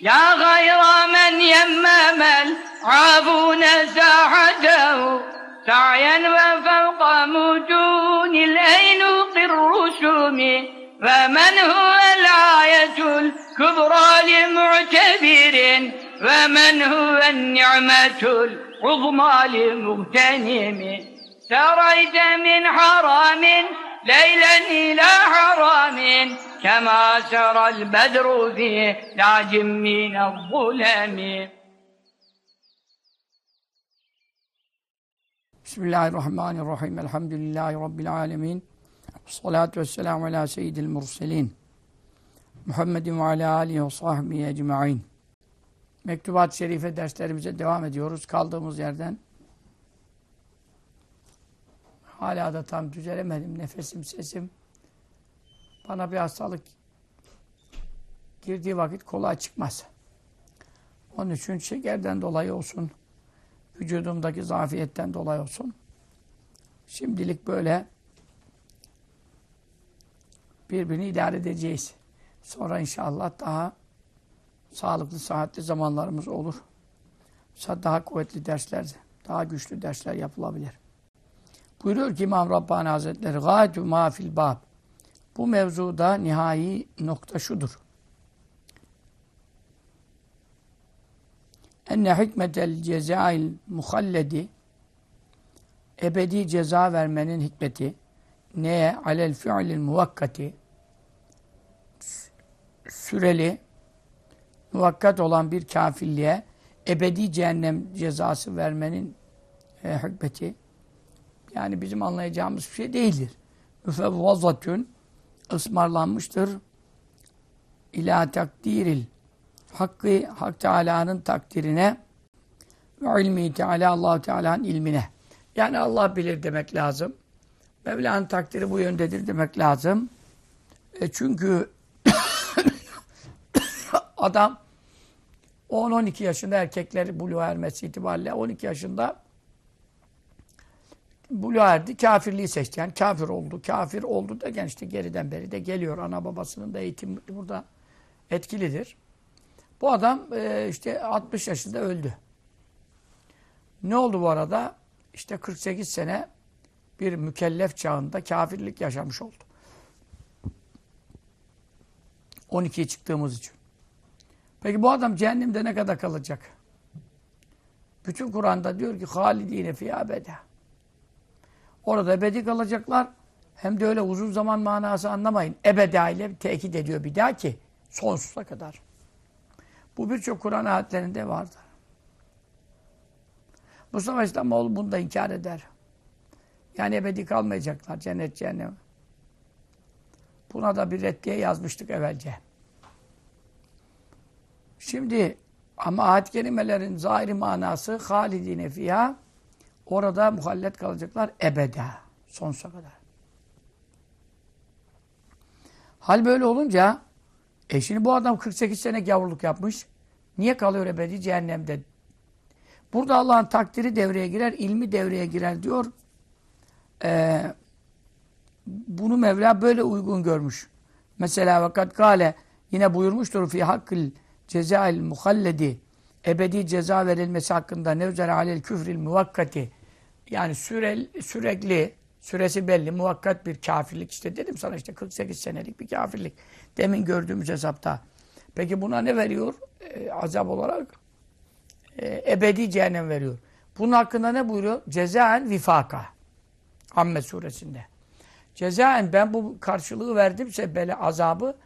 يا غير من يمم العافون ساحته سعيا وفوق مجون الأينوق الرسوم فمن هو الآية الكبرى لمعتبر؟ ومن هو النعمة العظمى لمغتنم؟ سريت من حرام ليلا إلى حرام كما سرى البدر في تاج من الظلم بسم الله الرحمن الرحيم الحمد لله رب العالمين والصلاة والسلام على سيد المرسلين محمد ve آله وصحبه ve sahbihi ecmaîn. Mektubat-ı Şerife derslerimize devam ediyoruz. Kaldığımız yerden hala da tam düzelemedim. Nefesim, sesim. Bana bir hastalık girdiği vakit kolay çıkmaz. Onun için şekerden dolayı olsun, vücudumdaki zafiyetten dolayı olsun. Şimdilik böyle birbirini idare edeceğiz. Sonra inşallah daha sağlıklı, sıhhatli zamanlarımız olur. Daha kuvvetli dersler, daha güçlü dersler yapılabilir. Buyuruyor ki İmam Rabbani Hazretleri gâyetü mâ fil bâb Bu mevzuda nihai nokta şudur. enne hikmetel cezail muhalledi. Ebedi ceza vermenin hikmeti. Neye? Alel fi'lil muvakkati. Süreli muvakkat olan bir kafirliğe ebedi cehennem cezası vermenin e, hikmeti yani bizim anlayacağımız bir şey değildir. Müfevvazatün ısmarlanmıştır ila takdiril hakkı Hak Teala'nın takdirine ve ilmi Teala Allah Teala'nın ilmine. Yani Allah bilir demek lazım. Mevla'nın takdiri bu yöndedir demek lazım. E çünkü adam 10-12 yaşında erkekler buluğa ermesi itibariyle 12 yaşında buluğa. Kafirliği seçti. Yani kafir oldu. Kafir oldu da işte geriden beri de geliyor. Ana babasının da eğitimi burada etkilidir. Bu adam e, işte 60 yaşında öldü. Ne oldu bu arada? İşte 48 sene bir mükellef çağında kafirlik yaşamış oldu. 12'ye çıktığımız için. Peki bu adam cehennemde ne kadar kalacak? Bütün Kur'an'da diyor ki halidine fi abede. Orada ebedi kalacaklar. Hem de öyle uzun zaman manası anlamayın. Ebeda ile tekit ediyor bir daha ki sonsuza kadar. Bu birçok Kur'an ayetlerinde vardır. Mustafa İslamoğlu bunu da inkar eder. Yani ebedi kalmayacaklar cennet cehennem. Buna da bir reddiye yazmıştık evvelce. Şimdi ama ayet kelimelerin zahiri manası halidine fiyha orada muhallet kalacaklar ebeda. Sonsuza kadar. Hal böyle olunca e şimdi bu adam 48 sene gavurluk yapmış. Niye kalıyor ebedi cehennemde? Burada Allah'ın takdiri devreye girer, ilmi devreye girer diyor. Ee, bunu Mevla böyle uygun görmüş. Mesela vakat kale yine buyurmuştur fi hakkil cezail muhalledi ebedi ceza verilmesi hakkında nevzer alel küfril muvakkati yani sürel, sürekli süresi belli muvakkat bir kafirlik işte dedim sana işte 48 senelik bir kafirlik. Demin gördüğümüz hesapta. Peki buna ne veriyor? Ee, azap olarak e, ebedi cehennem veriyor. Bunun hakkında ne buyuruyor? Cezaen vifaka. Amme suresinde. Cezaen ben bu karşılığı verdimse böyle azabı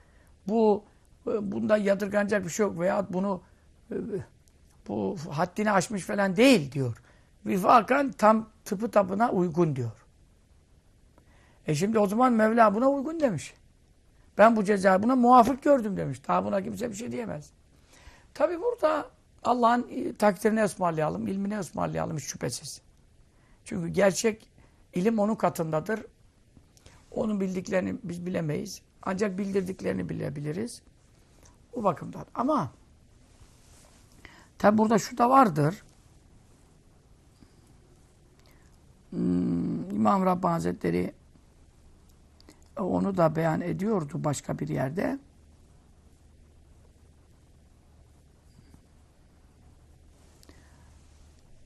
bu e, bunda yadırganacak bir şey yok veya bunu e, bu haddini aşmış falan değil diyor. Vifakan tam tıpı tapına uygun diyor. E şimdi o zaman Mevla buna uygun demiş. Ben bu cezayı buna muvafık gördüm demiş. Daha buna kimse bir şey diyemez. Tabi burada Allah'ın e, takdirine ısmarlayalım, ilmine ısmarlayalım hiç şüphesiz. Çünkü gerçek ilim onun katındadır. Onun bildiklerini biz bilemeyiz. Ancak bildirdiklerini bilebiliriz. Bu bakımdan. Ama tabi burada şu da vardır. Hmm, İmam Rabbani Hazretleri e, onu da beyan ediyordu başka bir yerde.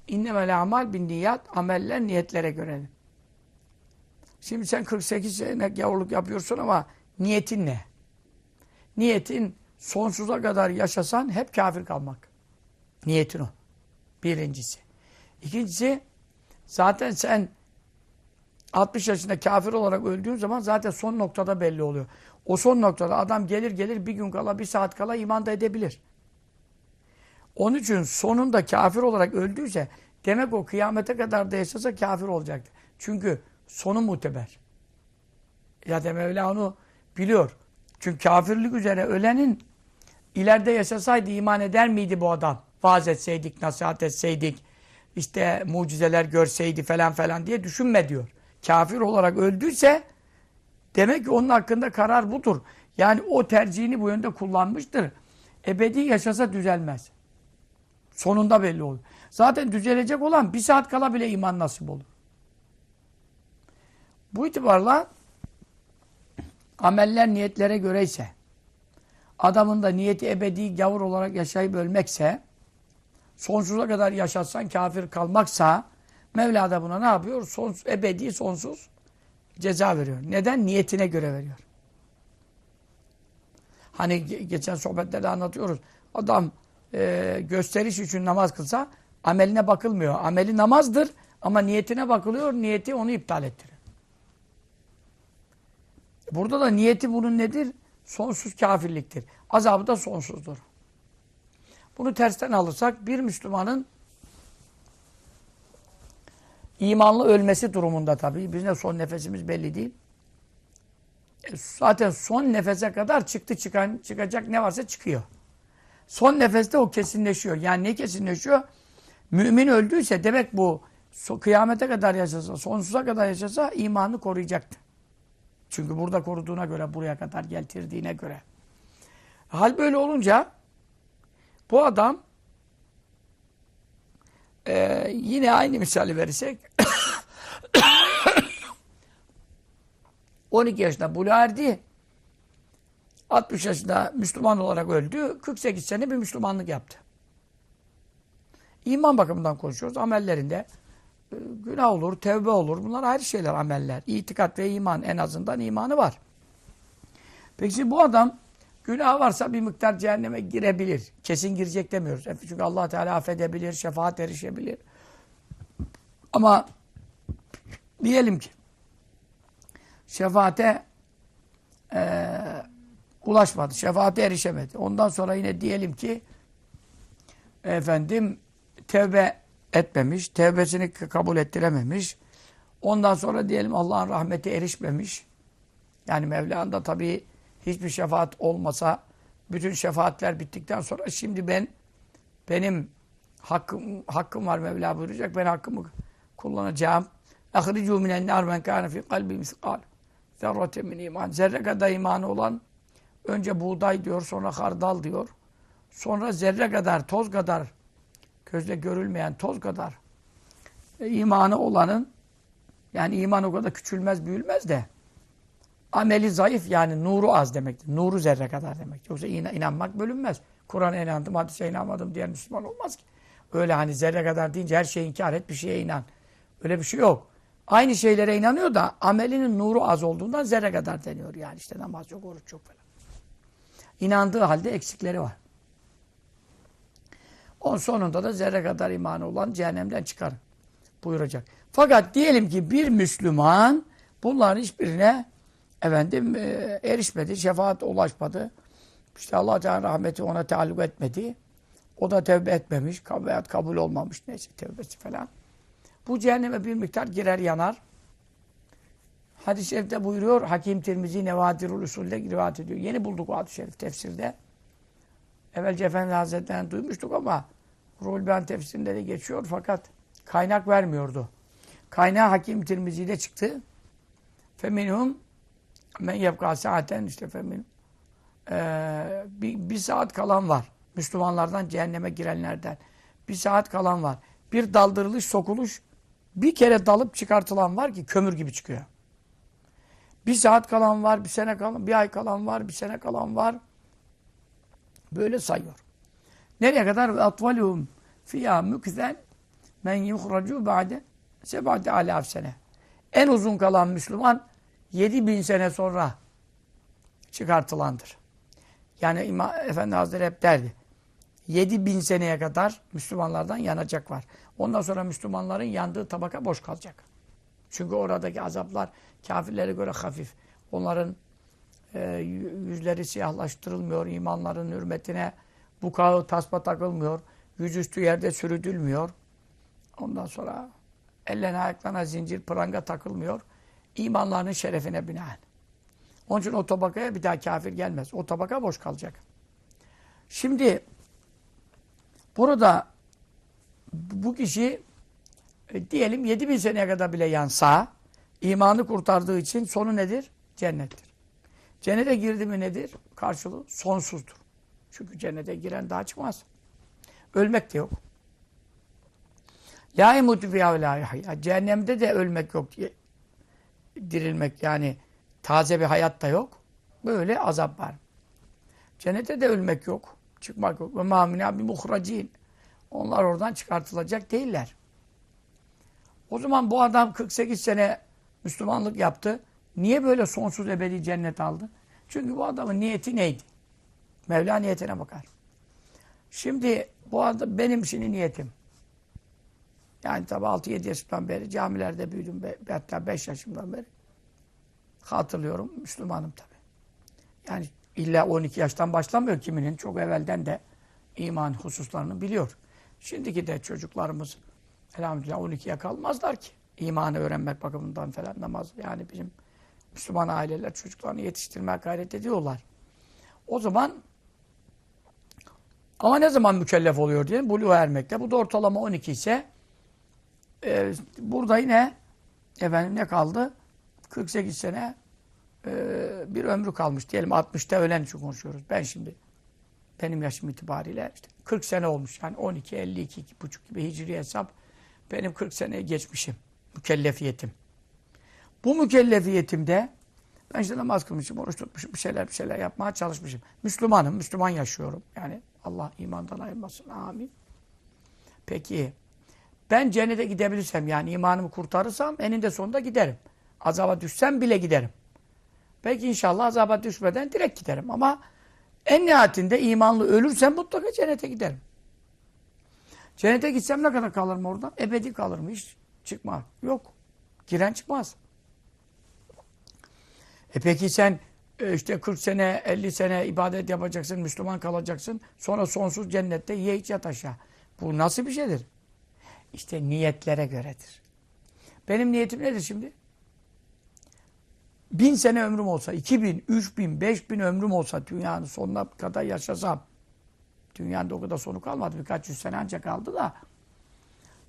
İnnemel amal bin niyat, ameller niyetlere göre. Şimdi sen 48 sene gavurluk yapıyorsun ama niyetin ne? Niyetin sonsuza kadar yaşasan hep kafir kalmak. Niyetin o. Birincisi. İkincisi zaten sen 60 yaşında kafir olarak öldüğün zaman zaten son noktada belli oluyor. O son noktada adam gelir gelir bir gün kala bir saat kala iman da edebilir. Onun için sonunda kafir olarak öldüyse demek o kıyamete kadar da yaşasa kafir olacaktı. Çünkü sonu muteber. Zaten Mevla onu biliyor. Çünkü kafirlik üzere ölenin ileride yaşasaydı iman eder miydi bu adam? Vaaz etseydik, nasihat etseydik, işte mucizeler görseydi falan falan diye düşünme diyor. Kafir olarak öldüyse demek ki onun hakkında karar budur. Yani o tercihini bu yönde kullanmıştır. Ebedi yaşasa düzelmez. Sonunda belli olur. Zaten düzelecek olan bir saat kala bile iman nasip olur. Bu itibarla ameller niyetlere göre ise adamın da niyeti ebedi gavur olarak yaşayıp ölmekse sonsuza kadar yaşatsan kafir kalmaksa Mevla da buna ne yapıyor? Sonsuz, ebedi sonsuz ceza veriyor. Neden? Niyetine göre veriyor. Hani geçen sohbetlerde anlatıyoruz. Adam e, gösteriş için namaz kılsa ameline bakılmıyor. Ameli namazdır ama niyetine bakılıyor. Niyeti onu iptal ettirir. Burada da niyeti bunun nedir? Sonsuz kafirliktir. Azabı da sonsuzdur. Bunu tersten alırsak bir Müslümanın imanlı ölmesi durumunda tabii. Bizim de son nefesimiz belli değil. E, zaten son nefese kadar çıktı çıkan çıkacak ne varsa çıkıyor. Son nefeste o kesinleşiyor. Yani ne kesinleşiyor? Mümin öldüyse demek bu kıyamete kadar yaşasa, sonsuza kadar yaşasa imanı koruyacaktı. Çünkü burada koruduğuna göre, buraya kadar getirdiğine göre. Hal böyle olunca bu adam e, yine aynı misali verirsek 12 yaşında buluğa erdi. 60 yaşında Müslüman olarak öldü. 48 sene bir Müslümanlık yaptı. İman bakımından konuşuyoruz. Amellerinde e, günah olur, tevbe olur. Bunlar ayrı şeyler ameller. İtikat ve iman en azından imanı var. Peki bu adam günah varsa bir miktar cehenneme girebilir. Kesin girecek demiyoruz. E, çünkü allah Teala affedebilir, şefaat erişebilir. Ama diyelim ki şefaate e, ulaşmadı. Şefaate erişemedi. Ondan sonra yine diyelim ki efendim tevbe etmemiş. Tevbesini kabul ettirememiş. Ondan sonra diyelim Allah'ın rahmeti erişmemiş. Yani Mevla'nda tabii hiçbir şefaat olmasa bütün şefaatler bittikten sonra şimdi ben benim hakkım hakkım var Mevla buyuracak. Ben hakkımı kullanacağım. Ahricu minen nar men kana fi kalbi miskal. Zerrate min iman. Zerre kadar imanı olan önce buğday diyor, sonra hardal diyor. Sonra zerre kadar, toz kadar, gözle görülmeyen toz kadar imanı olanın yani iman o kadar küçülmez, büyülmez de ameli zayıf yani nuru az demektir. Nuru zerre kadar demek. Yoksa in inanmak bölünmez. Kur'an'a inandım, hadise inanmadım diyen Müslüman olmaz ki. Öyle hani zerre kadar deyince her şeyi inkar et, bir şeye inan. Öyle bir şey yok. Aynı şeylere inanıyor da amelinin nuru az olduğundan zerre kadar deniyor. Yani işte namaz yok, oruç yok falan. İnandığı halde eksikleri var. Onun sonunda da zerre kadar imanı olan cehennemden çıkar buyuracak. Fakat diyelim ki bir Müslüman bunların hiçbirine efendim e, erişmedi, şefaat ulaşmadı. İşte Allah Teala rahmeti ona taalluk etmedi. O da tevbe etmemiş, veya kabul olmamış neyse tevbesi falan. Bu cehenneme bir miktar girer yanar. Hadis-i şerifte buyuruyor, Hakim Tirmizi Nevadirul Usul'de rivayet ediyor. Yeni bulduk o hadis-i şerif tefsirde. Evvelce Efendi Hazretleri'nden duymuştuk ama Ruhul Beyan tefsirinde de geçiyor fakat kaynak vermiyordu. Kaynağı Hakim Tirmizi'de çıktı. Feminhum men yebka saaten işte femin ee, bir, bir saat kalan var. Müslümanlardan cehenneme girenlerden. Bir saat kalan var. Bir daldırılış, sokuluş bir kere dalıp çıkartılan var ki kömür gibi çıkıyor. Bir saat kalan var, bir sene kalan, bir ay kalan var, bir sene kalan var. Böyle sayıyor. Nereye kadar? Atvaluhum fiyâ mükzen men yuhracu ba'de seb'ate alaf sene. En uzun kalan Müslüman 7000 sene sonra çıkartılandır. Yani İmam Efendi Hazretleri hep derdi. 7000 seneye kadar Müslümanlardan yanacak var. Ondan sonra Müslümanların yandığı tabaka boş kalacak. Çünkü oradaki azaplar kafirlere göre hafif. Onların e, yüzleri siyahlaştırılmıyor. imanların hürmetine bu kağı tasma takılmıyor. Yüzüstü yerde sürüdülmüyor. Ondan sonra ellerine ayaklarına zincir pranga takılmıyor. İmanlarının şerefine binaen. Onun için o tabakaya bir daha kafir gelmez. O tabaka boş kalacak. Şimdi burada bu kişi e, diyelim 7000 seneye kadar bile yansa imanı kurtardığı için sonu nedir? Cennettir. Cennete girdi mi nedir? Karşılığı sonsuzdur. Çünkü cennete giren daha çıkmaz. Ölmek de yok. La imutu la Cehennemde de ölmek yok. Dirilmek yani taze bir hayat da yok. Böyle azap var. Cennete de ölmek yok. Çıkmak yok. Ve mâminâ bi muhracîn. Onlar oradan çıkartılacak değiller. O zaman bu adam 48 sene Müslümanlık yaptı. Niye böyle sonsuz ebedi cennet aldı? Çünkü bu adamın niyeti neydi? Mevla niyetine bakar. Şimdi bu adam benim şimdi niyetim. Yani tabi 6-7 yaşımdan beri camilerde büyüdüm. Hatta 5 yaşımdan beri. Hatırlıyorum. Müslümanım tabi. Yani illa 12 yaştan başlamıyor kiminin. Çok evvelden de iman hususlarını biliyor. Şimdiki de çocuklarımız elhamdülillah 12'ye kalmazlar ki. İmanı öğrenmek bakımından falan namaz. Yani bizim Müslüman aileler çocuklarını yetiştirmeye gayret ediyorlar. O zaman ama ne zaman mükellef oluyor diye buluğa ermekte. Bu da ortalama 12 ise e, burada yine efendim ne kaldı? 48 sene e, bir ömrü kalmış. Diyelim 60'ta ölen için konuşuyoruz. Ben şimdi benim yaşım itibariyle işte 40 sene olmuş. Yani 12, 52, buçuk gibi hicri hesap. Benim 40 seneyi geçmişim. Mükellefiyetim. Bu mükellefiyetimde ben işte namaz kılmışım, oruç tutmuşum, bir şeyler bir şeyler yapmaya çalışmışım. Müslümanım, Müslüman yaşıyorum. Yani Allah imandan ayırmasın. Amin. Peki ben cennete gidebilirsem yani imanımı kurtarırsam eninde sonunda giderim. Azaba düşsem bile giderim. Peki inşallah azaba düşmeden direkt giderim ama en nihayetinde imanlı ölürsem mutlaka cennete giderim. Cennete gitsem ne kadar kalırım orada? Ebedi kalırım. Hiç çıkmaz. Yok. Giren çıkmaz. E peki sen e, işte 40 sene, 50 sene ibadet yapacaksın, Müslüman kalacaksın. Sonra sonsuz cennette ye iç yat aşağı. Bu nasıl bir şeydir? İşte niyetlere göredir. Benim niyetim nedir şimdi? Bin sene ömrüm olsa, iki bin, üç bin, beş bin ömrüm olsa dünyanın sonuna kadar yaşasam. Dünyanın o kadar sonu kalmadı. Birkaç yüz sene ancak kaldı da.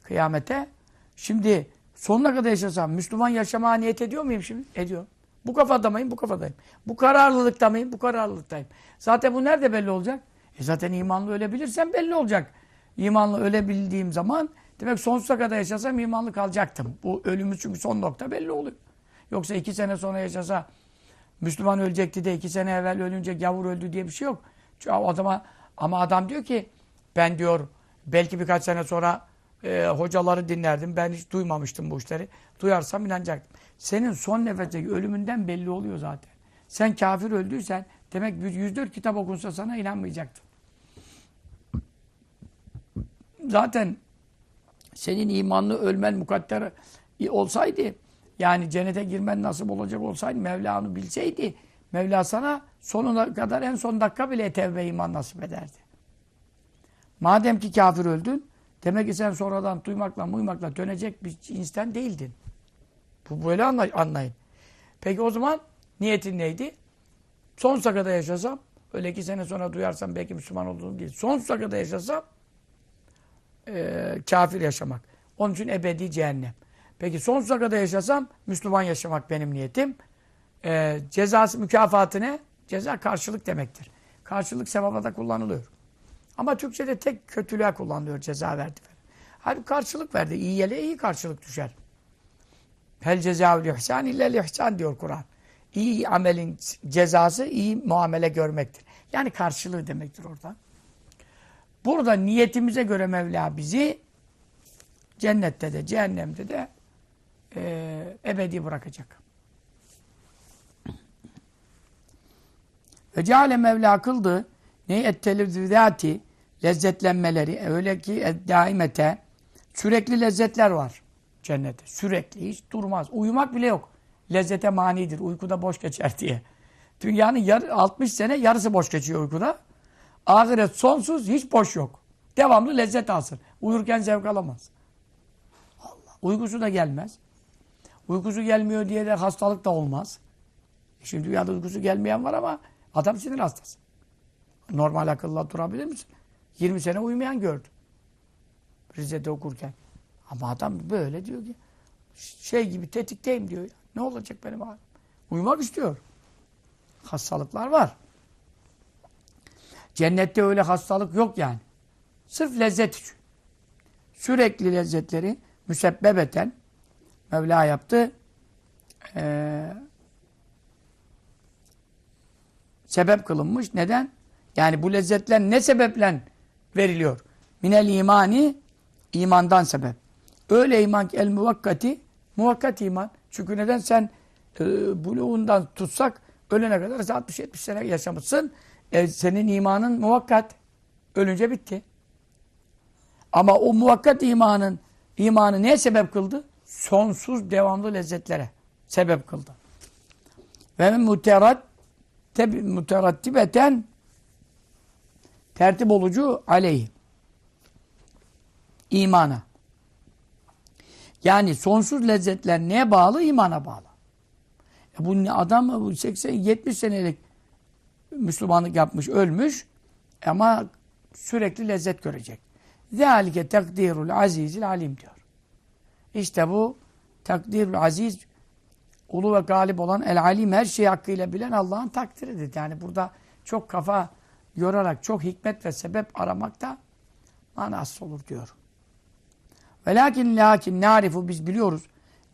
Kıyamete. Şimdi sonuna kadar yaşasam Müslüman yaşamaya niyet ediyor muyum şimdi? Ediyor. Bu kafada mıyım? Bu kafadayım. Bu kararlılıkta mıyım? Bu kararlılıktayım. Zaten bu nerede belli olacak? E zaten imanlı ölebilirsem belli olacak. İmanlı ölebildiğim zaman demek sonsuza kadar yaşasam imanlı kalacaktım. Bu ölümü çünkü son nokta belli oluyor. Yoksa iki sene sonra yaşasa Müslüman ölecekti de iki sene evvel ölünce gavur öldü diye bir şey yok. Çünkü adama, ama adam diyor ki ben diyor belki birkaç sene sonra e, hocaları dinlerdim. Ben hiç duymamıştım bu işleri. Duyarsam inanacaktım. Senin son nefesteki ölümünden belli oluyor zaten. Sen kafir öldüysen demek 104 kitap okunsa sana inanmayacaktın. Zaten senin imanlı ölmen mukadder olsaydı yani cennete girmen nasip olacak olsaydı Mevla onu bilseydi Mevla sana sonuna kadar en son dakika bile tevbe iman nasip ederdi. Madem ki kafir öldün demek ki sen sonradan duymakla muymakla dönecek bir cinsten değildin. Bu böyle anlayın. Peki o zaman niyetin neydi? Sonsuza kadar yaşasam, öyle iki sene sonra duyarsam belki Müslüman olduğum değil. Sonsuza kadar yaşasam e, kafir yaşamak. Onun için ebedi cehennem. Peki sonsuza kadar yaşasam Müslüman yaşamak benim niyetim. E, cezası, mükafatı ne? Ceza karşılık demektir. Karşılık sevaba da kullanılıyor. Ama Türkçe'de tek kötülüğe kullanılıyor ceza verdi. Halbuki karşılık verdi. İyiye iyi karşılık düşer. Hel cezâul ihsan illel ihsan diyor Kur'an. İyi amelin cezası iyi muamele görmektir. Yani karşılığı demektir orada. Burada niyetimize göre Mevla bizi cennette de cehennemde de e, ebedi bırakacak. Ve ceale Mevla kıldı neyi ettelezzüzati lezzetlenmeleri öyle ki daimete sürekli lezzetler var cennette. Sürekli hiç durmaz. Uyumak bile yok. Lezzete manidir. Uykuda boş geçer diye. Dünyanın yar, 60 sene yarısı boş geçiyor uykuda. Ahiret sonsuz hiç boş yok. Devamlı lezzet alsın. Uyurken zevk alamaz. Allah. Uykusu da gelmez. Uykusu gelmiyor diye de hastalık da olmaz. Şimdi dünyada uykusu gelmeyen var ama adam sinir hastası. Normal akılla durabilir misin? 20 sene uyumayan gördüm. Rize'de okurken. Ama adam böyle diyor ki şey gibi tetikteyim diyor. Ne olacak benim halim? Uyumak istiyor. Hastalıklar var. Cennette öyle hastalık yok yani. Sırf lezzet için. Sürekli lezzetleri müsebbebeten Mevla yaptı. Ee, sebep kılınmış. Neden? Yani bu lezzetler ne sebeple veriliyor? Minel imani imandan sebep. Öyle iman ki el muvakkati muvakkat iman. Çünkü neden sen e, buluğundan tutsak ölene kadar 60-70 sene yaşamışsın. E, senin imanın muvakkat. Ölünce bitti. Ama o muvakkat imanın imanı neye sebep kıldı? Sonsuz devamlı lezzetlere sebep kıldı. Ve muterat muterattibeten tertip olucu aleyh. İmana. Yani sonsuz lezzetler neye bağlı? İmana bağlı. E bu adam 80-70 senelik Müslümanlık yapmış, ölmüş ama sürekli lezzet görecek. Zalike takdirul azizil alim diyor. İşte bu takdirul aziz ulu ve galip olan el alim her şeyi hakkıyla bilen Allah'ın takdiridir. Yani burada çok kafa yorarak çok hikmet ve sebep aramak da manasız olur diyor. Ve lakin lakin narifu biz biliyoruz.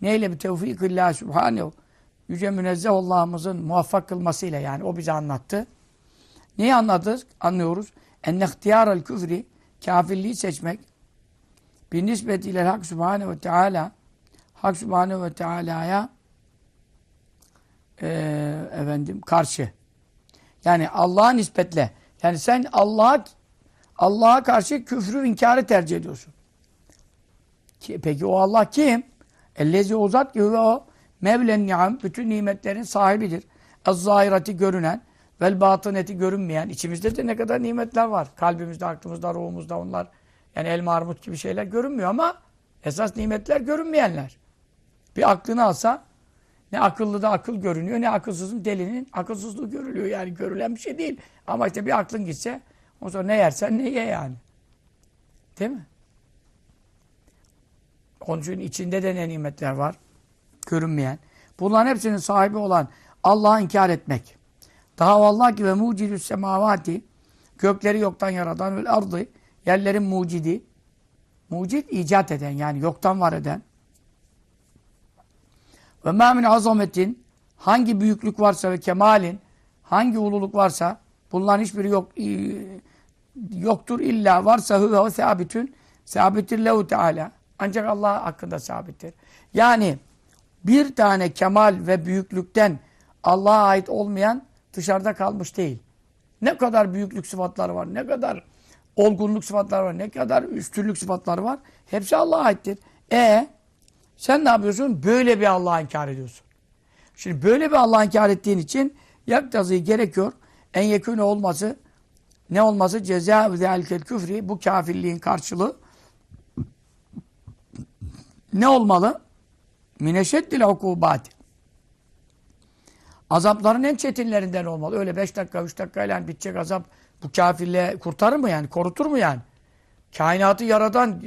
Neyle bir tevfikillah subhanehu Yüce Münezzeh Allah'ımızın muvaffak kılmasıyla yani o bize anlattı. Neyi anladık? Anlıyoruz. Enne ihtiyarel küfri kafirliği seçmek bir nispet ile Hak Subhanehu ve Teala Hak Subhanehu ve Teala'ya e, efendim karşı. Yani Allah'a nispetle. Yani sen Allah'a Allah'a karşı küfrü inkarı tercih ediyorsun. Ki, peki o Allah kim? Ellezi o zat ki o Mevlen ni'am bütün nimetlerin sahibidir. Az-zahirati görünen vel batıneti görünmeyen. içimizde de ne kadar nimetler var. Kalbimizde, aklımızda, ruhumuzda onlar. Yani el marmut gibi şeyler görünmüyor ama esas nimetler görünmeyenler. Bir aklını alsa ne akıllı da akıl görünüyor ne akılsızın delinin akılsızlığı görülüyor. Yani görülen bir şey değil. Ama işte bir aklın gitse o zaman ne yersen ne ye yani. Değil mi? Onun için içinde de ne nimetler var? Görünmeyen. Bunların hepsinin sahibi olan Allah'ı inkar etmek. Daha vallahi ki ve mucidü semavati gökleri yoktan yaratan ve ardı yerlerin mucidi mucid icat eden yani yoktan var eden ve mâ min azametin hangi büyüklük varsa ve kemalin hangi ululuk varsa bunların hiçbiri yok yoktur illa varsa huve sabitün sabittir lehu teala ancak Allah hakkında sabittir. Yani bir tane kemal ve büyüklükten Allah'a ait olmayan dışarıda kalmış değil. Ne kadar büyüklük sıfatları var, ne kadar olgunluk sıfatları var, ne kadar üstünlük sıfatları var. Hepsi Allah'a aittir. E sen ne yapıyorsun? Böyle bir Allah'a inkar ediyorsun. Şimdi böyle bir Allah'a inkar ettiğin için yaktazı gerekiyor. En yekûne olması ne olması? Ceza ve küfri bu kafirliğin karşılığı ne olmalı? Mineşeddil ukubati. Azapların en çetinlerinden olmalı. Öyle beş dakika, üç dakikayla bitecek azap bu kafirle kurtarır mı yani? Korutur mu yani? Kainatı yaradan,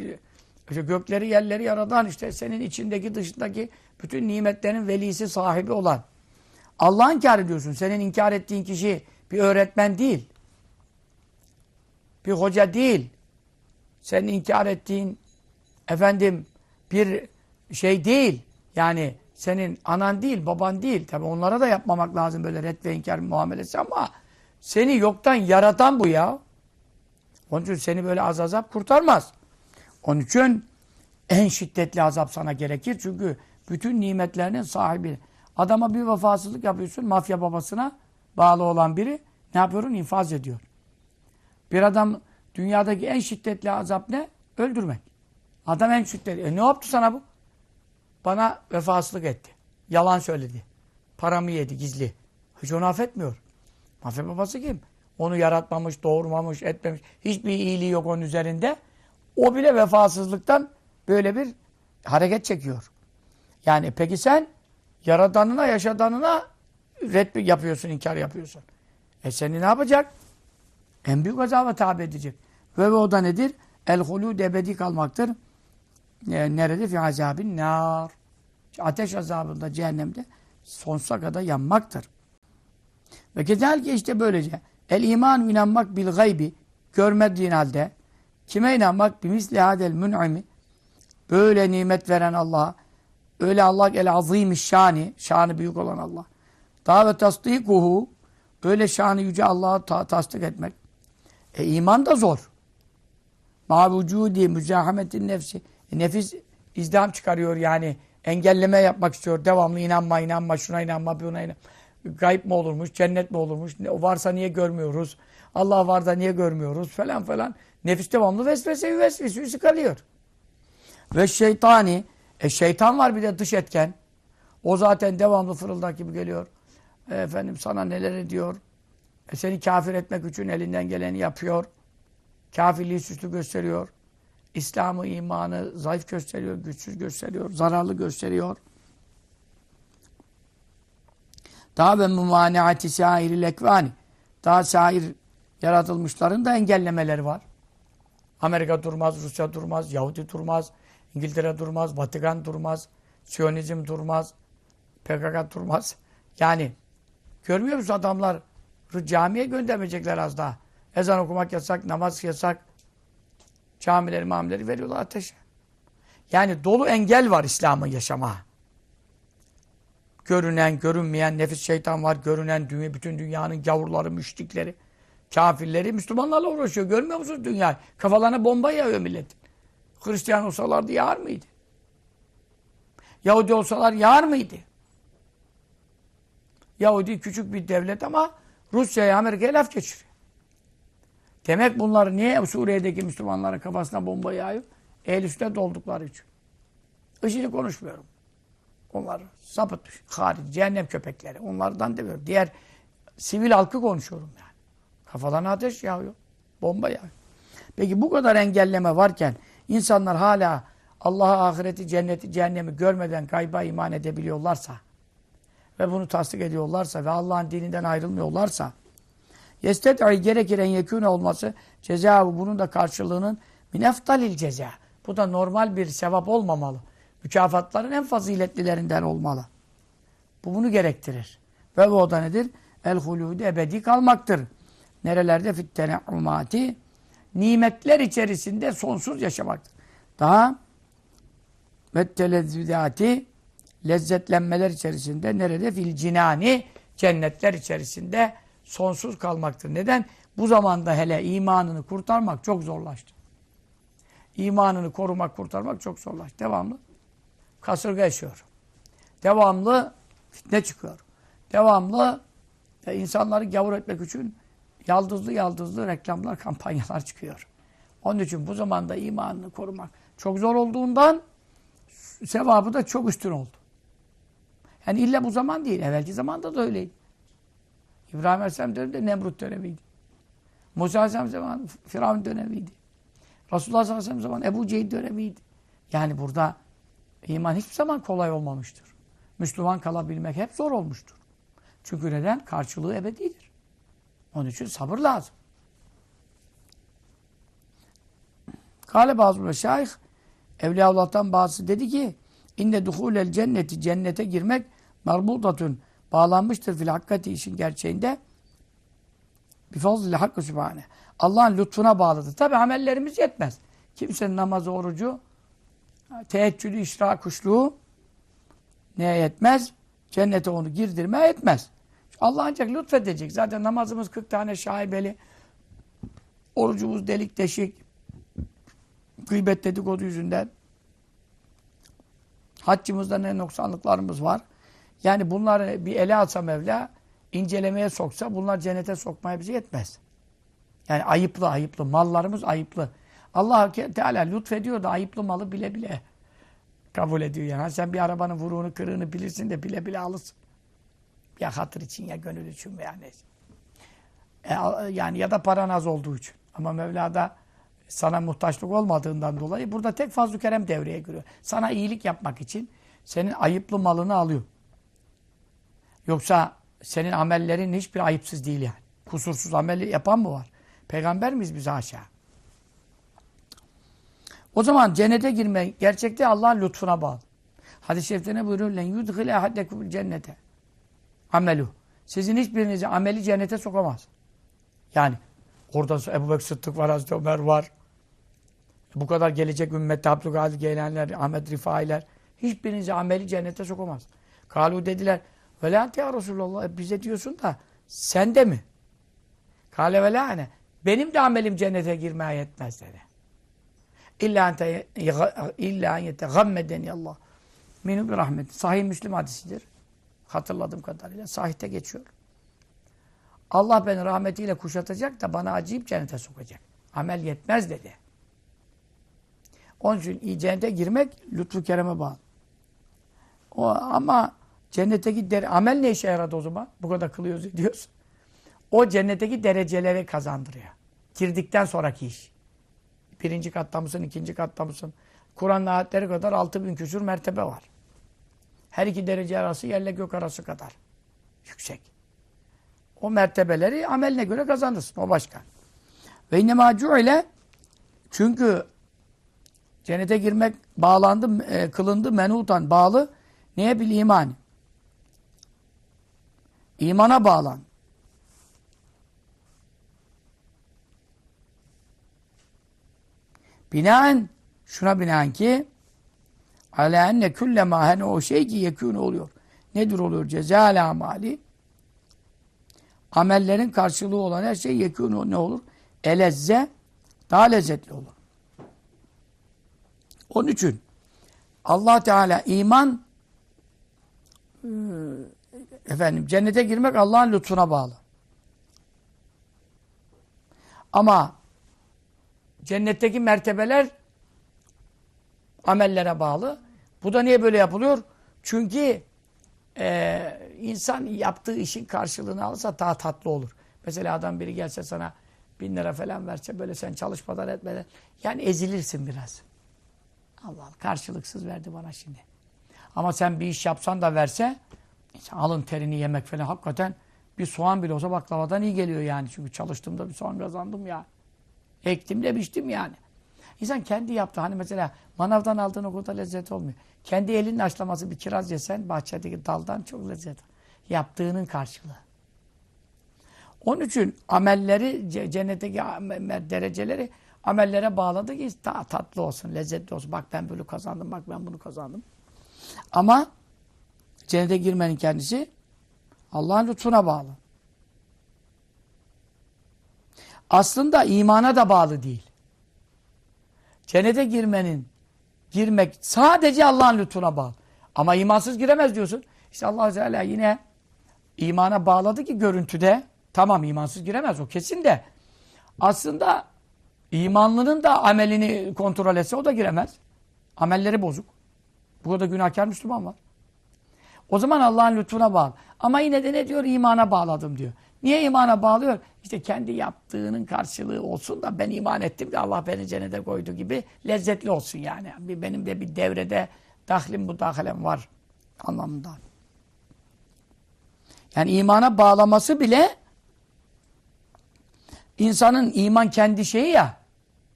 işte gökleri, yerleri yaradan, işte senin içindeki, dışındaki bütün nimetlerin velisi, sahibi olan. Allah'ı inkar ediyorsun. Senin inkar ettiğin kişi bir öğretmen değil. Bir hoca değil. Senin inkar ettiğin efendim bir şey değil. Yani senin anan değil, baban değil. Tabi onlara da yapmamak lazım böyle red ve inkar muamelesi ama seni yoktan yaratan bu ya. Onun için seni böyle az azap kurtarmaz. Onun için en şiddetli azap sana gerekir. Çünkü bütün nimetlerinin sahibi. Adama bir vefasızlık yapıyorsun, mafya babasına bağlı olan biri ne yapıyorsun? İnfaz ediyor. Bir adam dünyadaki en şiddetli azap ne? Öldürmek. Adam en şiddetli. E ne yaptı sana bu? Bana vefasızlık etti. Yalan söyledi. Paramı yedi gizli. Hiç onu affetmiyor. Mafya babası kim? Onu yaratmamış, doğurmamış, etmemiş. Hiçbir iyiliği yok onun üzerinde. O bile vefasızlıktan böyle bir hareket çekiyor. Yani peki sen yaradanına, yaşadanına red yapıyorsun, inkar yapıyorsun. E seni ne yapacak? En büyük azaba tabi edecek. Ve o da nedir? El hulud ebedi kalmaktır. E, nerede? Fi azabin nar. Ateş azabında, cehennemde sonsuza kadar yanmaktır. Ve kezelke işte böylece el iman inanmak bil gaybi görmediğin halde kime inanmak? Bimisli hadel mün'imi böyle nimet veren Allah'a öyle Allah el azim şani şanı büyük olan Allah. Daha ve tasdikuhu öyle şanı yüce Allah'a ta tasdik etmek. E iman da zor. Ma vücudi müzahametin nefsi. Nefis izdiham çıkarıyor yani. Engelleme yapmak istiyor. Devamlı inanma, inanma, şuna inanma, buna inanma. Gayb mi olurmuş, cennet mi olurmuş, varsa niye görmüyoruz, Allah var da niye görmüyoruz falan falan. Nefis devamlı vesvese vesvese sıkalıyor. Ve şeytani, e şeytan var bir de dış etken. O zaten devamlı fırıldak gibi geliyor. E, efendim sana neler ediyor. E, seni kafir etmek için elinden geleni yapıyor. Kafirliği süslü gösteriyor. İslam'ı, imanı zayıf gösteriyor, güçsüz gösteriyor, zararlı gösteriyor. Daha ve mümaniati sairil ekvani. Daha sair yaratılmışların da engellemeleri var. Amerika durmaz, Rusya durmaz, Yahudi durmaz, İngiltere durmaz, Vatikan durmaz, Siyonizm durmaz, PKK durmaz. Yani görmüyor musun adamlar camiye göndermeyecekler az daha. Ezan okumak yasak, namaz yasak. Camileri, mamileri veriyorlar ateşe. Yani dolu engel var İslam'ın yaşama. Görünen, görünmeyen nefis şeytan var. Görünen dünya, bütün dünyanın gavurları, müşrikleri, kafirleri Müslümanlarla uğraşıyor. Görmüyor musunuz dünya? Kafalarına bomba yağıyor milletin. Hristiyan olsalardı yağar mıydı? Yahudi olsalar yağar mıydı? Yahudi küçük bir devlet ama Rusya'ya, Amerika'ya laf geçiriyor. Demek bunları niye Suriye'deki Müslümanların kafasına bomba yağıyor? El üstüne doldukları için. IŞİD'i konuşmuyorum. Onlar sapıtmış, hariç, cehennem köpekleri. Onlardan demiyorum. Diğer sivil halkı konuşuyorum yani. Kafalarına ateş yağıyor. Bomba yağıyor. Peki bu kadar engelleme varken insanlar hala Allah'a ahireti, cenneti, cehennemi görmeden gayba iman edebiliyorlarsa ve bunu tasdik ediyorlarsa ve Allah'ın dininden ayrılmıyorlarsa yestet'i gerekir en yekûne olması cezâhu bunun da karşılığının mineftalil ceza. Bu da normal bir sevap olmamalı. Mükafatların en faziletlilerinden olmalı. Bu bunu gerektirir. Ve bu da nedir? El hulûd ebedi kalmaktır. Nerelerde fittene'umati nimetler içerisinde sonsuz yaşamaktır. Daha ve telezzüdati lezzetlenmeler içerisinde nerede? Fil cinani cennetler içerisinde sonsuz kalmaktır. Neden? Bu zamanda hele imanını kurtarmak çok zorlaştı. İmanını korumak, kurtarmak çok zorlaştı. Devamlı kasırga yaşıyor. Devamlı fitne çıkıyor. Devamlı e, insanları gavur etmek için yaldızlı yaldızlı reklamlar, kampanyalar çıkıyor. Onun için bu zamanda imanını korumak çok zor olduğundan sevabı da çok üstün oldu. Yani illa bu zaman değil. Evvelki zamanda da öyleydi. İbrahim Aleyhisselam döneminde Nemrut dönemiydi. Musa Aleyhisselam zaman Firavun dönemiydi. Resulullah sallallahu aleyhi ve sellem zaman Ebu Cehil dönemiydi. Yani burada iman hiçbir zaman kolay olmamıştır. Müslüman kalabilmek hep zor olmuştur. Çünkü neden? Karşılığı ebedidir. Onun için sabır lazım. Kale bazı meşayih Evliya Allah'tan bazısı dedi ki inne duhulel cenneti cennete girmek marbutatun bağlanmıştır fil hakkati işin gerçeğinde bir fazlile hakkı sübhane. Allah'ın lütfuna bağlıdır. Tabi amellerimiz yetmez. Kimsenin namazı, orucu, teheccüdü, işra, kuşluğu neye yetmez? Cennete onu girdirmeye yetmez. Allah ancak lütfedecek. Zaten namazımız 40 tane şaibeli, orucumuz delik deşik, gıybet dedikodu yüzünden Haccımızda ne noksanlıklarımız var. Yani bunları bir ele alsa Mevla, incelemeye soksa bunlar cennete sokmaya bize yetmez. Yani ayıplı ayıplı. Mallarımız ayıplı. Allah Teala lütfediyor da ayıplı malı bile bile kabul ediyor yani. Sen bir arabanın vuruğunu kırığını bilirsin de bile bile alırsın. Ya hatır için ya gönül için veya neyse. E, yani ya da paran az olduğu için. Ama Mevla'da sana muhtaçlık olmadığından dolayı burada tek fazl kerem devreye giriyor. Sana iyilik yapmak için senin ayıplı malını alıyor. Yoksa senin amellerin hiçbir ayıpsız değil yani. Kusursuz ameli yapan mı var? Peygamber miyiz biz aşağı? O zaman cennete girmek gerçekte Allah'ın lütfuna bağlı. Hadis-i şerifte ne buyuruyor? Len yudhile ahaddekumul cennete. Amelu. Sizin hiçbirinizi ameli cennete sokamaz. Yani orada Ebu Bekir Sıddık var, Hazreti Ömer var. Bu kadar gelecek ümmette Abdülkadir Geylenler, Ahmet Rifailer. Hiçbirinizi ameli cennete sokamaz. Kalu dediler. Ve la ya Resulallah e, bize diyorsun da sen de mi? Kale ve la Benim de amelim cennete girmeye yetmez dedi. İlla ente illa en yetegammedeni Allah. Minhu bir rahmet. Sahih Müslim hadisidir. Hatırladığım kadarıyla. Sahihte geçiyor. Allah beni rahmetiyle kuşatacak da bana acıyıp cennete sokacak. Amel yetmez dedi. Onun için cennete girmek lütfu kereme bağlı. O, ama cennetteki dere, amel ne işe yaradı o zaman? Bu kadar kılıyoruz ediyoruz. O cennetteki dereceleri kazandırıyor. Girdikten sonraki iş. Birinci katta mısın, ikinci katta mısın? Kur'an ayetleri kadar altı bin küsur mertebe var. Her iki derece arası yerle gök arası kadar. Yüksek. O mertebeleri ameline göre kazanırsın. O başka. Ve innemâ ile çünkü cennete girmek bağlandı, e, kılındı, menutan, bağlı. Neye bil iman? İmana bağlan. Binaen şuna binaen ki ala enne külle hani o şey ki yekûne oluyor. Nedir oluyor? Cezâl amali amellerin karşılığı olan her şey yekûne ne olur? Elezze daha lezzetli olur. Onun için Allah Teala iman efendim cennete girmek Allah'ın lütfuna bağlı. Ama Cennetteki mertebeler amellere bağlı. Bu da niye böyle yapılıyor? Çünkü e, insan yaptığı işin karşılığını alırsa daha tatlı olur. Mesela adam biri gelse sana bin lira falan verse böyle sen çalışmadan etmeden yani ezilirsin biraz. Allah Allah karşılıksız verdi bana şimdi. Ama sen bir iş yapsan da verse alın terini yemek falan hakikaten bir soğan bile olsa baklavadan iyi geliyor yani. Çünkü çalıştığımda bir soğan kazandım ya. Ektim de biçtim yani. İnsan kendi yaptı. Hani mesela manavdan aldığın o kadar lezzet olmuyor. Kendi elinin açlaması bir kiraz yesen bahçedeki daldan çok lezzet. Yaptığının karşılığı. Onun için amelleri, cennetteki dereceleri amellere bağladı ki daha tatlı olsun, lezzetli olsun. Bak ben bunu kazandım, bak ben bunu kazandım. Ama cennete girmenin kendisi Allah'ın lütfuna bağlı aslında imana da bağlı değil. Cennete girmenin, girmek sadece Allah'ın lütfuna bağlı. Ama imansız giremez diyorsun. İşte allah Teala yine imana bağladı ki görüntüde. Tamam imansız giremez o kesin de. Aslında imanlının da amelini kontrol etse o da giremez. Amelleri bozuk. Bu kadar günahkar Müslüman var. O zaman Allah'ın lütfuna bağlı. Ama yine de ne diyor? İmana bağladım diyor. Niye imana bağlıyor? İşte kendi yaptığının karşılığı olsun da ben iman ettim de Allah beni cennete koydu gibi lezzetli olsun yani. Benim de bir devrede dahlim bu dahalem var anlamında. Yani imana bağlaması bile insanın iman kendi şeyi ya,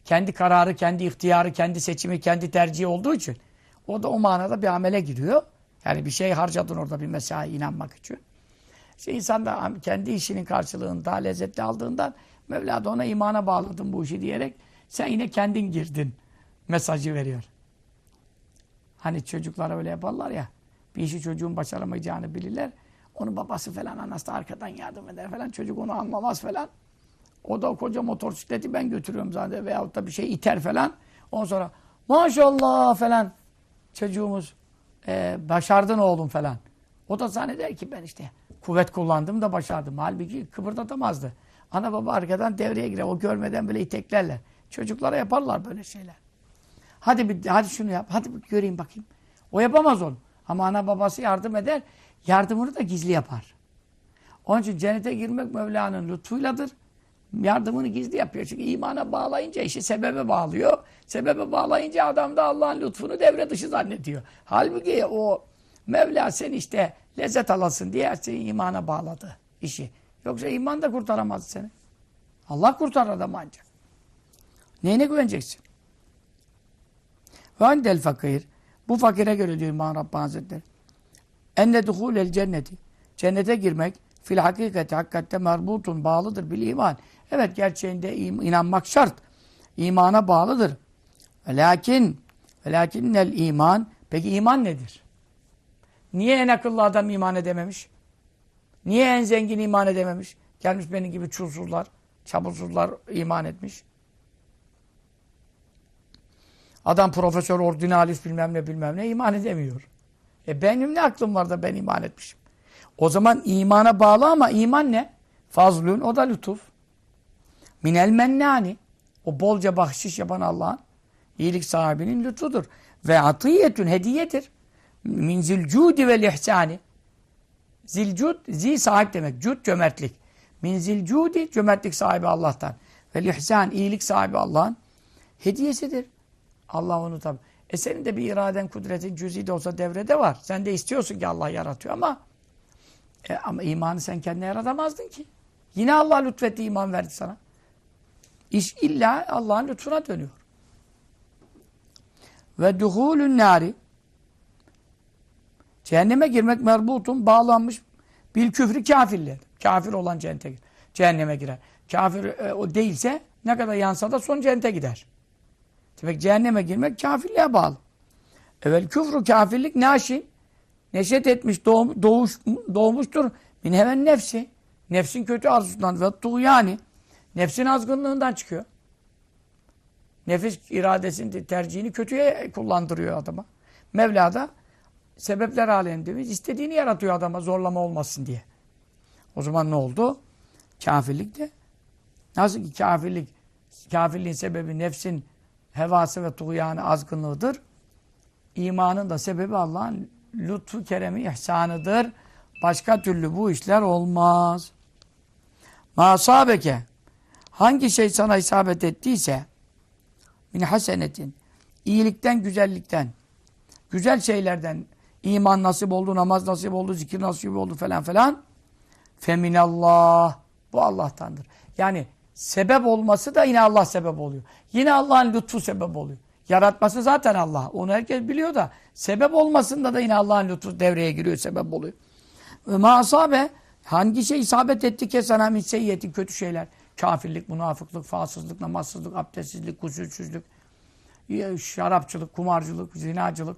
kendi kararı, kendi ihtiyarı, kendi seçimi, kendi tercihi olduğu için o da o manada bir amele giriyor. Yani bir şey harcadın orada bir mesai inanmak için. İşte insan da kendi işinin karşılığını daha lezzetli aldığından Mevla da ona imana bağladım bu işi diyerek sen yine kendin girdin mesajı veriyor. Hani çocuklara öyle yaparlar ya bir işi çocuğun başaramayacağını bilirler. Onun babası falan anası da arkadan yardım eder falan. Çocuk onu anlamaz falan. O da koca motosikleti ben götürüyorum zaten veyahut da bir şey iter falan. Ondan sonra maşallah falan çocuğumuz e, başardın oğlum falan. O da zanneder ki ben işte kuvvet kullandım da başardım. Halbuki kıpırdatamazdı. Ana baba arkadan devreye girer. O görmeden böyle iteklerler. Çocuklara yaparlar böyle şeyler. Hadi bir, hadi şunu yap. Hadi bir göreyim bakayım. O yapamaz onu. Ama ana babası yardım eder. Yardımını da gizli yapar. Onun için cennete girmek Mevla'nın lütfuyladır. Yardımını gizli yapıyor. Çünkü imana bağlayınca işi sebebe bağlıyor. Sebebe bağlayınca adam da Allah'ın lütfunu devre dışı zannediyor. Halbuki o Mevla sen işte lezzet alasın diye seni imana bağladı işi. Yoksa iman da kurtaramaz seni. Allah kurtarır adamı ancak. Neyine güveneceksin? Ve andel fakir. Bu fakire göre diyor İmam Rabbani Hazretleri. Enne duhulel cenneti. Cennete girmek fil hakikati hakikatte merbutun bağlıdır bil iman. Evet gerçeğinde inanmak şart. İmana bağlıdır. Lakin lakinnel iman peki iman nedir? Niye en akıllı adam iman edememiş? Niye en zengin iman edememiş? Gelmiş benim gibi çulsuzlar, çabulsuzlar iman etmiş. Adam profesör, ordinalis bilmem ne bilmem ne iman edemiyor. E benim ne aklım var da ben iman etmişim. O zaman imana bağlı ama iman ne? Fazlun o da lütuf. Minel mennani. O bolca bahşiş yapan Allah'ın iyilik sahibinin lütfudur. Ve atiyetün hediyedir. Min zilcudi vel ihsani. Zilcud, zi sahip demek. Cud cömertlik. Min zilcudi cömertlik sahibi Allah'tan. Vel ihsan iyilik sahibi Allah'ın hediyesidir. Allah onu tabi. E senin de bir iraden, kudretin cüz'i de olsa devrede var. Sen de istiyorsun ki Allah yaratıyor ama e, ama imanı sen kendine yaratamazdın ki. Yine Allah lütfetti, iman verdi sana. İş illa Allah'ın lütfuna dönüyor. Ve duhulün nari cehenneme girmek merbutun bağlanmış bil küfrü kafirler. Kafir olan cennete. Cehenneme girer. Kafir e, o değilse ne kadar yansa da son cennete gider. Demek cehenneme girmek kafirliğe bağlı. Evvel küfrü kafirlik naşin neşet etmiş, doğum, doğuş, doğmuştur. Min hemen nefsi. Nefsin kötü arzusundan ve yani Nefsin azgınlığından çıkıyor. Nefis iradesini, tercihini kötüye kullandırıyor adama. Mevla da sebepler aleminde istediğini yaratıyor adama zorlama olmasın diye. O zaman ne oldu? Kafirlik de nasıl ki kafirlik kafirliğin sebebi nefsin hevası ve tuğyanı azgınlığıdır. İmanın da sebebi Allah'ın lütfu, keremi, ihsanıdır. Başka türlü bu işler olmaz. Masabeke hangi şey sana isabet ettiyse min hasenetin iyilikten, güzellikten güzel şeylerden iman nasip oldu, namaz nasip oldu, zikir nasip oldu falan falan feminallah bu Allah'tandır. Yani sebep olması da yine Allah sebep oluyor. Yine Allah'ın lütfu sebep oluyor. Yaratması zaten Allah. Onu herkes biliyor da sebep olmasında da yine Allah'ın lütfu devreye giriyor, sebep oluyor. Ve maasabe hangi şey isabet etti ki sana min seyyiyetin kötü şeyler. Kafirlik, münafıklık, fasızlık, namazsızlık, abdestsizlik, gusülsüzlük, şarapçılık, kumarcılık, zinacılık.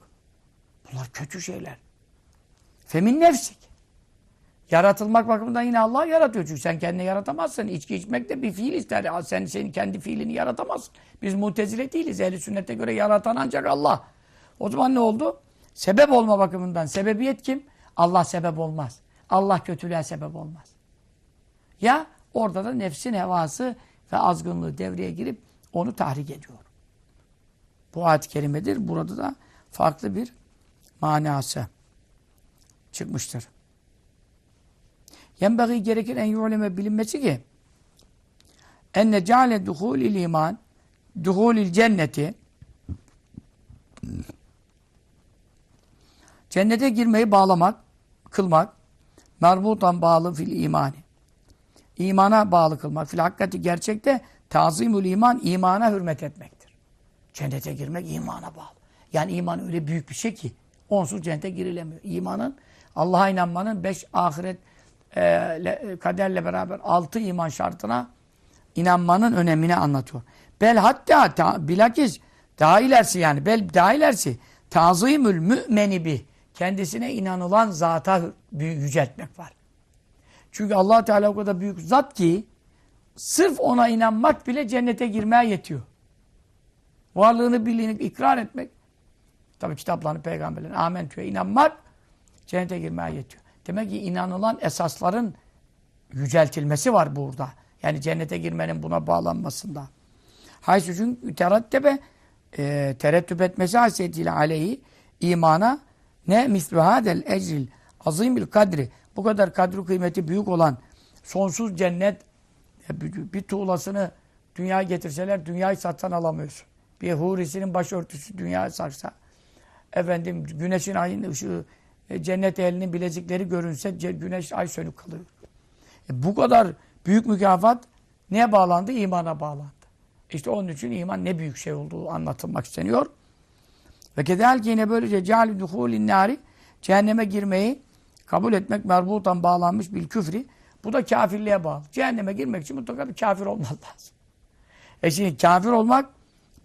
Bunlar kötü şeyler. Femin nefsik. Yaratılmak bakımından yine Allah yaratıyor. Çünkü sen kendini yaratamazsın. İçki içmek de bir fiil ister. Sen senin kendi fiilini yaratamazsın. Biz mutezile değiliz. Ehli sünnete göre yaratan ancak Allah. O zaman ne oldu? Sebep olma bakımından. Sebebiyet kim? Allah sebep olmaz. Allah kötülüğe sebep olmaz. Ya orada da nefsin hevası ve azgınlığı devreye girip onu tahrik ediyor. Bu ayet-i kerimedir. Burada da farklı bir manası çıkmıştır. Yenbeği gerekir en yu'leme bilinmesi ki enne ceale duhulil iman duhulil cenneti cennete girmeyi bağlamak, kılmak merbutan bağlı fil imani. İmana bağlı kılmak. Fil hakikati gerçekte tazimül iman, imana hürmet etmektir. Cennete girmek imana bağlı. Yani iman öyle büyük bir şey ki onsuz cennete girilemiyor. İmanın, Allah'a inanmanın beş ahiret e, kaderle beraber altı iman şartına inanmanın önemini anlatıyor. Bel hatta ta, bilakis daha ilerisi yani bel daha ilerisi tazimül mümeni bi kendisine inanılan zata yüceltmek var. Çünkü allah Teala o kadar büyük zat ki sırf ona inanmak bile cennete girmeye yetiyor. Varlığını, birliğini ikrar etmek Tabi kitaplarını peygamberlerin amentüye inanmak cennete girmeye yetiyor. Demek ki inanılan esasların yüceltilmesi var burada. Yani cennete girmenin buna bağlanmasında. Haysu çünkü terattebe e, terettüp etmesi haysiyetiyle aleyhi imana ne mislu hadel ecril azimil kadri bu kadar kadru kıymeti büyük olan sonsuz cennet e, bir, tuğlasını dünyaya getirseler dünyayı satsan alamıyorsun. Bir hurisinin başörtüsü dünyaya sarsa efendim güneşin ayın ışığı e, cennet ehlinin bilezikleri görünse güneş ay sönük kalıyor. E, bu kadar büyük mükafat neye bağlandı? İmana bağlandı. İşte onun için iman ne büyük şey olduğu anlatılmak isteniyor. Ve kedalike yine böylece ceali duhulin nari cehenneme girmeyi kabul etmek merbutan bağlanmış bil küfri. Bu da kafirliğe bağlı. Cehenneme girmek için mutlaka bir kafir olmak lazım. E şimdi kafir olmak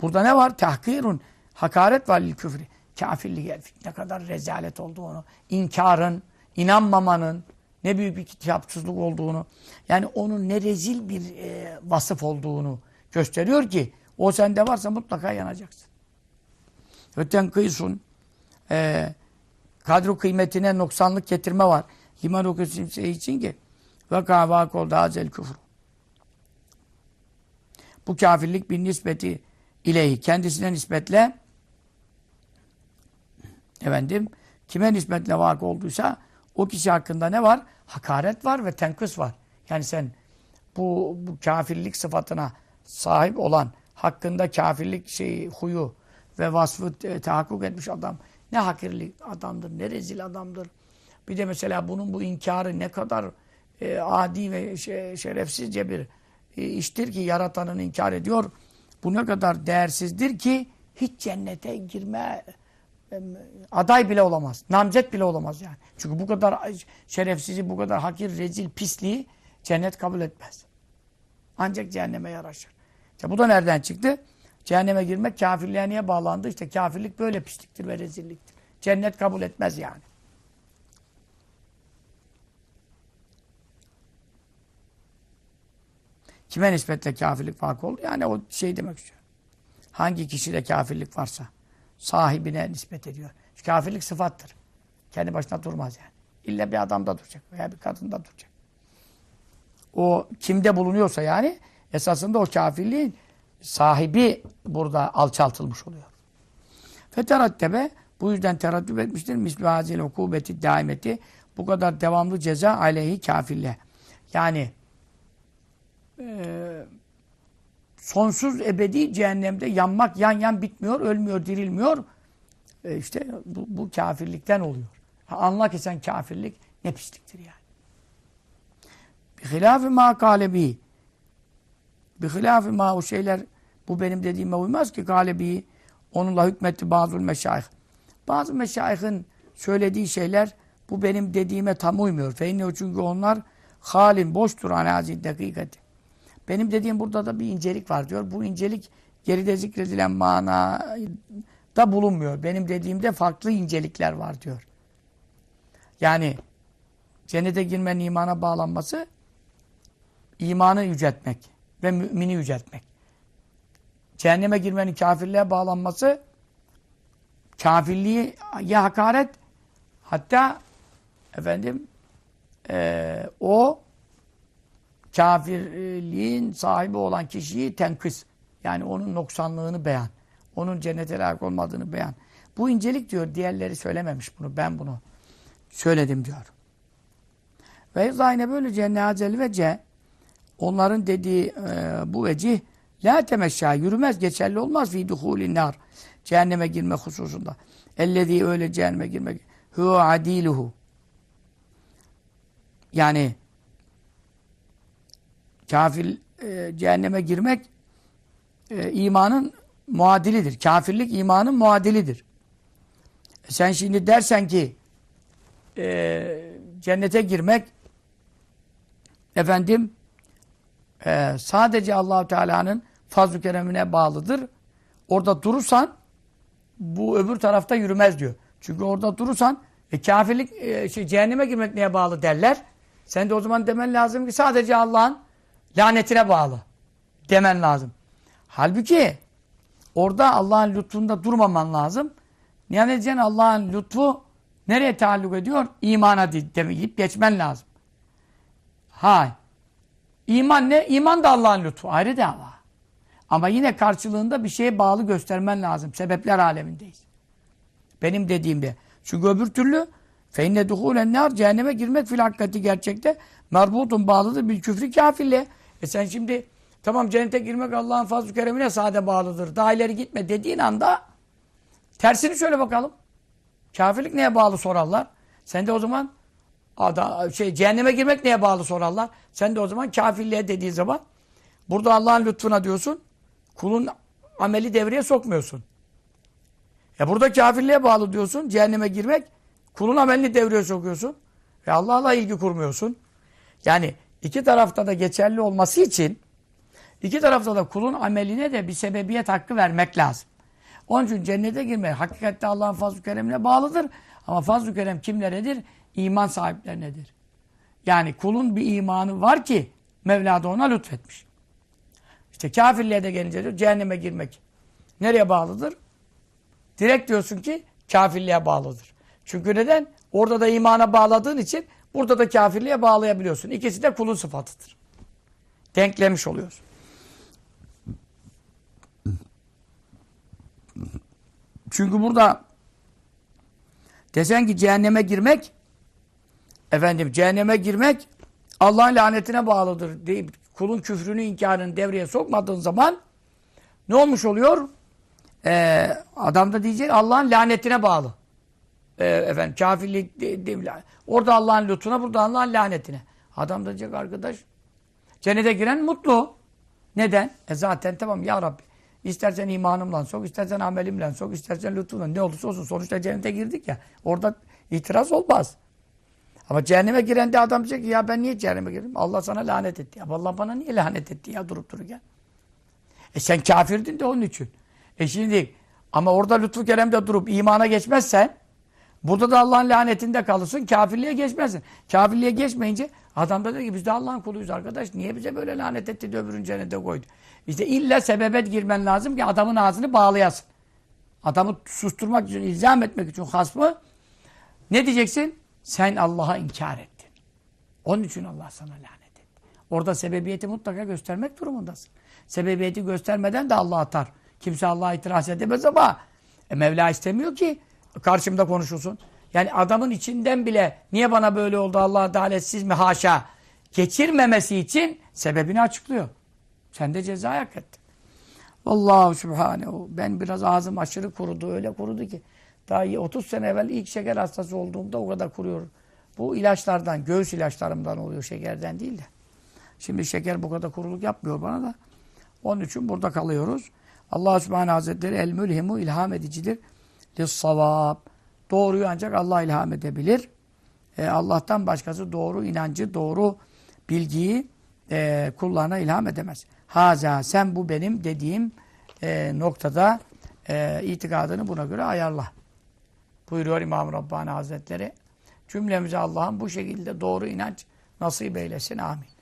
burada ne var? Tahkirun. Hakaret var lil küfri. Kafirlik herif. Ne kadar rezalet olduğunu, inkarın, inanmamanın ne büyük bir kitapsızlık olduğunu, yani onun ne rezil bir e, vasıf olduğunu gösteriyor ki o sende varsa mutlaka yanacaksın. Öten kıysun e, kadro kıymetine noksanlık getirme var. Liman okusun şey için ki ve kavak oldu hazel küfür. Bu kafirlik bir nispeti ilehi. Kendisine nispetle efendim kime nispetle vakı olduysa o kişi hakkında ne var? Hakaret var ve tenkıs var. Yani sen bu, bu kafirlik sıfatına sahip olan hakkında kafirlik şeyi, huyu ve vasfı tahakkuk etmiş adam ne hakirlik adamdır, ne rezil adamdır. Bir de mesela bunun bu inkarı ne kadar e, adi ve şe- şerefsizce bir e, iştir ki yaratanın inkar ediyor. Bu ne kadar değersizdir ki hiç cennete girme e, aday bile olamaz. Namzet bile olamaz yani. Çünkü bu kadar şerefsizi, bu kadar hakir, rezil, pisliği cennet kabul etmez. Ancak cehenneme yaraşır. İşte bu da nereden çıktı? Cehenneme girmek kafirliğe niye bağlandı? İşte kafirlik böyle pisliktir ve rezilliktir. Cennet kabul etmez yani. Kime nispetle kafirlik farkı oldu? Yani o şey demek istiyor. Hangi kişide kafirlik varsa sahibine nispet ediyor. Çünkü kafirlik sıfattır. Kendi başına durmaz yani. İlla bir adamda duracak veya bir kadında duracak. O kimde bulunuyorsa yani esasında o kafirliğin sahibi burada alçaltılmış oluyor. Feterattebe bu yüzden teraddüt etmiştir. Misli hazil hukubeti daimeti bu kadar devamlı ceza aleyhi kafirle. Yani e, sonsuz ebedi cehennemde yanmak yan yan bitmiyor, ölmüyor, dirilmiyor. E işte bu, bu kafirlikten oluyor. Anla ki sen kafirlik ne pisliktir yani. Bi hilâfi mâ kâlebi. Bi hilâfi mâ o şeyler bu benim dediğime uymaz ki kâlebi. Onunla hükmetti bazı meşayih. Bazı meşayihin söylediği şeyler bu benim dediğime tam uymuyor. Feyne çünkü onlar halin boştur anazin dakikati. Benim dediğim burada da bir incelik var diyor. Bu incelik geride zikredilen manada bulunmuyor. Benim dediğimde farklı incelikler var diyor. Yani cennete girmenin imana bağlanması imanı yüceltmek ve mümini yüceltmek. Cehenneme girmenin kafirliğe bağlanması kafirliğe hakaret hatta efendim e, o kafirliğin sahibi olan kişiyi tenkıs. Yani onun noksanlığını beyan. Onun cennete layık olmadığını beyan. Bu incelik diyor. Diğerleri söylememiş bunu. Ben bunu söyledim diyor. Ve zayne böylece neacel vece onların dediği e, bu vecih la temeşşâ yürümez, geçerli olmaz fi duhulin nar. Cehenneme girme hususunda. Ellezî öyle cehenneme girmek. Hu adiluhu. Yani kafir e, cehenneme girmek e, imanın muadilidir. Kafirlik imanın muadilidir. E, sen şimdi dersen ki e, cennete girmek efendim e, sadece Allahu Teala'nın fazl-ı keremine bağlıdır. Orada durursan bu öbür tarafta yürümez diyor. Çünkü orada durursan e, kafirlik e, şey, cehenneme girmek neye bağlı derler. Sen de o zaman demen lazım ki sadece Allah'ın lanetine bağlı demen lazım. Halbuki orada Allah'ın lütfunda durmaman lazım. Yani diyeceksin Allah'ın lütfu nereye taalluk ediyor? İmana demeyip geçmen lazım. Hay. İman ne? İman da Allah'ın lütfu. Ayrı dava. Ama yine karşılığında bir şeye bağlı göstermen lazım. Sebepler alemindeyiz. Benim dediğimde. Çünkü öbür türlü feinne duhulen nar cehenneme girmek fil hakikati gerçekte merbutun bağlıdır bir küfrü kafirle. E sen şimdi tamam cennete girmek Allah'ın fazl-ı keremine sade bağlıdır. Daha ileri gitme dediğin anda tersini söyle bakalım. Kafirlik neye bağlı sorarlar. Sen de o zaman ada, şey cehenneme girmek neye bağlı sorarlar. Sen de o zaman kafirliğe dediği zaman burada Allah'ın lütfuna diyorsun. Kulun ameli devreye sokmuyorsun. Ya burada kafirliğe bağlı diyorsun. Cehenneme girmek. Kulun amelini devreye sokuyorsun. Ve Allah'la ilgi kurmuyorsun. Yani iki tarafta da geçerli olması için iki tarafta da kulun ameline de bir sebebiyet hakkı vermek lazım. Onun için cennete girmek hakikatte Allah'ın fazl-ı keremine bağlıdır. Ama fazl-ı kerem kimleredir? İman sahiplerinedir. Yani kulun bir imanı var ki Mevla da ona lütfetmiş. İşte kafirliğe de gelince diyor cehenneme girmek. Nereye bağlıdır? Direkt diyorsun ki kafirliğe bağlıdır. Çünkü neden? Orada da imana bağladığın için burada da kafirliğe bağlayabiliyorsun. İkisi de kulun sıfatıdır. Denklemiş oluyorsun. Çünkü burada desen ki cehenneme girmek efendim cehenneme girmek Allah'ın lanetine bağlıdır deyip kulun küfrünü inkarını devreye sokmadığın zaman ne olmuş oluyor? Ee, adam da diyecek Allah'ın lanetine bağlı. Ee, efendim kafirlik de, de, orada Allah'ın lütfuna burada Allah'ın lanetine. Adam da diyecek arkadaş cennete giren mutlu. Neden? E zaten tamam ya Rabbi. İstersen imanımla sok, istersen amelimle sok, istersen lütfunla ne olursa olsun. Sonuçta cennete girdik ya. Orada itiraz olmaz. Ama cehenneme giren de adam diyecek ki ya ben niye cehenneme girdim? Allah sana lanet etti. Ya Allah bana niye lanet etti ya durup dururken? E sen kafirdin de onun için. E şimdi ama orada lütfu keremde durup imana geçmezsen burada da Allah'ın lanetinde kalırsın. Kafirliğe geçmezsin. Kafirliğe geçmeyince adam da diyor ki biz de Allah'ın kuluyuz arkadaş. Niye bize böyle lanet etti de öbürünün cennete koydu? İşte illa sebebet girmen lazım ki adamın ağzını bağlayasın. Adamı susturmak için, ilzam etmek için hasmı ne diyeceksin? Sen Allah'a inkar ettin. Onun için Allah sana lanet etti. Orada sebebiyeti mutlaka göstermek durumundasın. Sebebiyeti göstermeden de Allah atar. Kimse Allah'a itiraz edemez ama e, Mevla istemiyor ki karşımda konuşulsun. Yani adamın içinden bile niye bana böyle oldu Allah adaletsiz mi haşa geçirmemesi için sebebini açıklıyor. Sen de ceza hak ettin. Allahu Subhanehu. Ben biraz ağzım aşırı kurudu. Öyle kurudu ki. Daha 30 sene evvel ilk şeker hastası olduğumda o kadar kuruyor. Bu ilaçlardan, göğüs ilaçlarımdan oluyor. Şekerden değil de. Şimdi şeker bu kadar kuruluk yapmıyor bana da. Onun için burada kalıyoruz. Allah Subhanahu Hazretleri el mülhimu ilham edicidir. Lissavab. Doğruyu ancak Allah ilham edebilir. Ee, Allah'tan başkası doğru inancı, doğru bilgiyi e, kullarına ilham edemez. Haza sen bu benim dediğim e, noktada e, itikadını buna göre ayarla. Buyuruyor İmam Rabbani Hazretleri. Cümlemize Allah'ın bu şekilde doğru inanç nasip eylesin. Amin.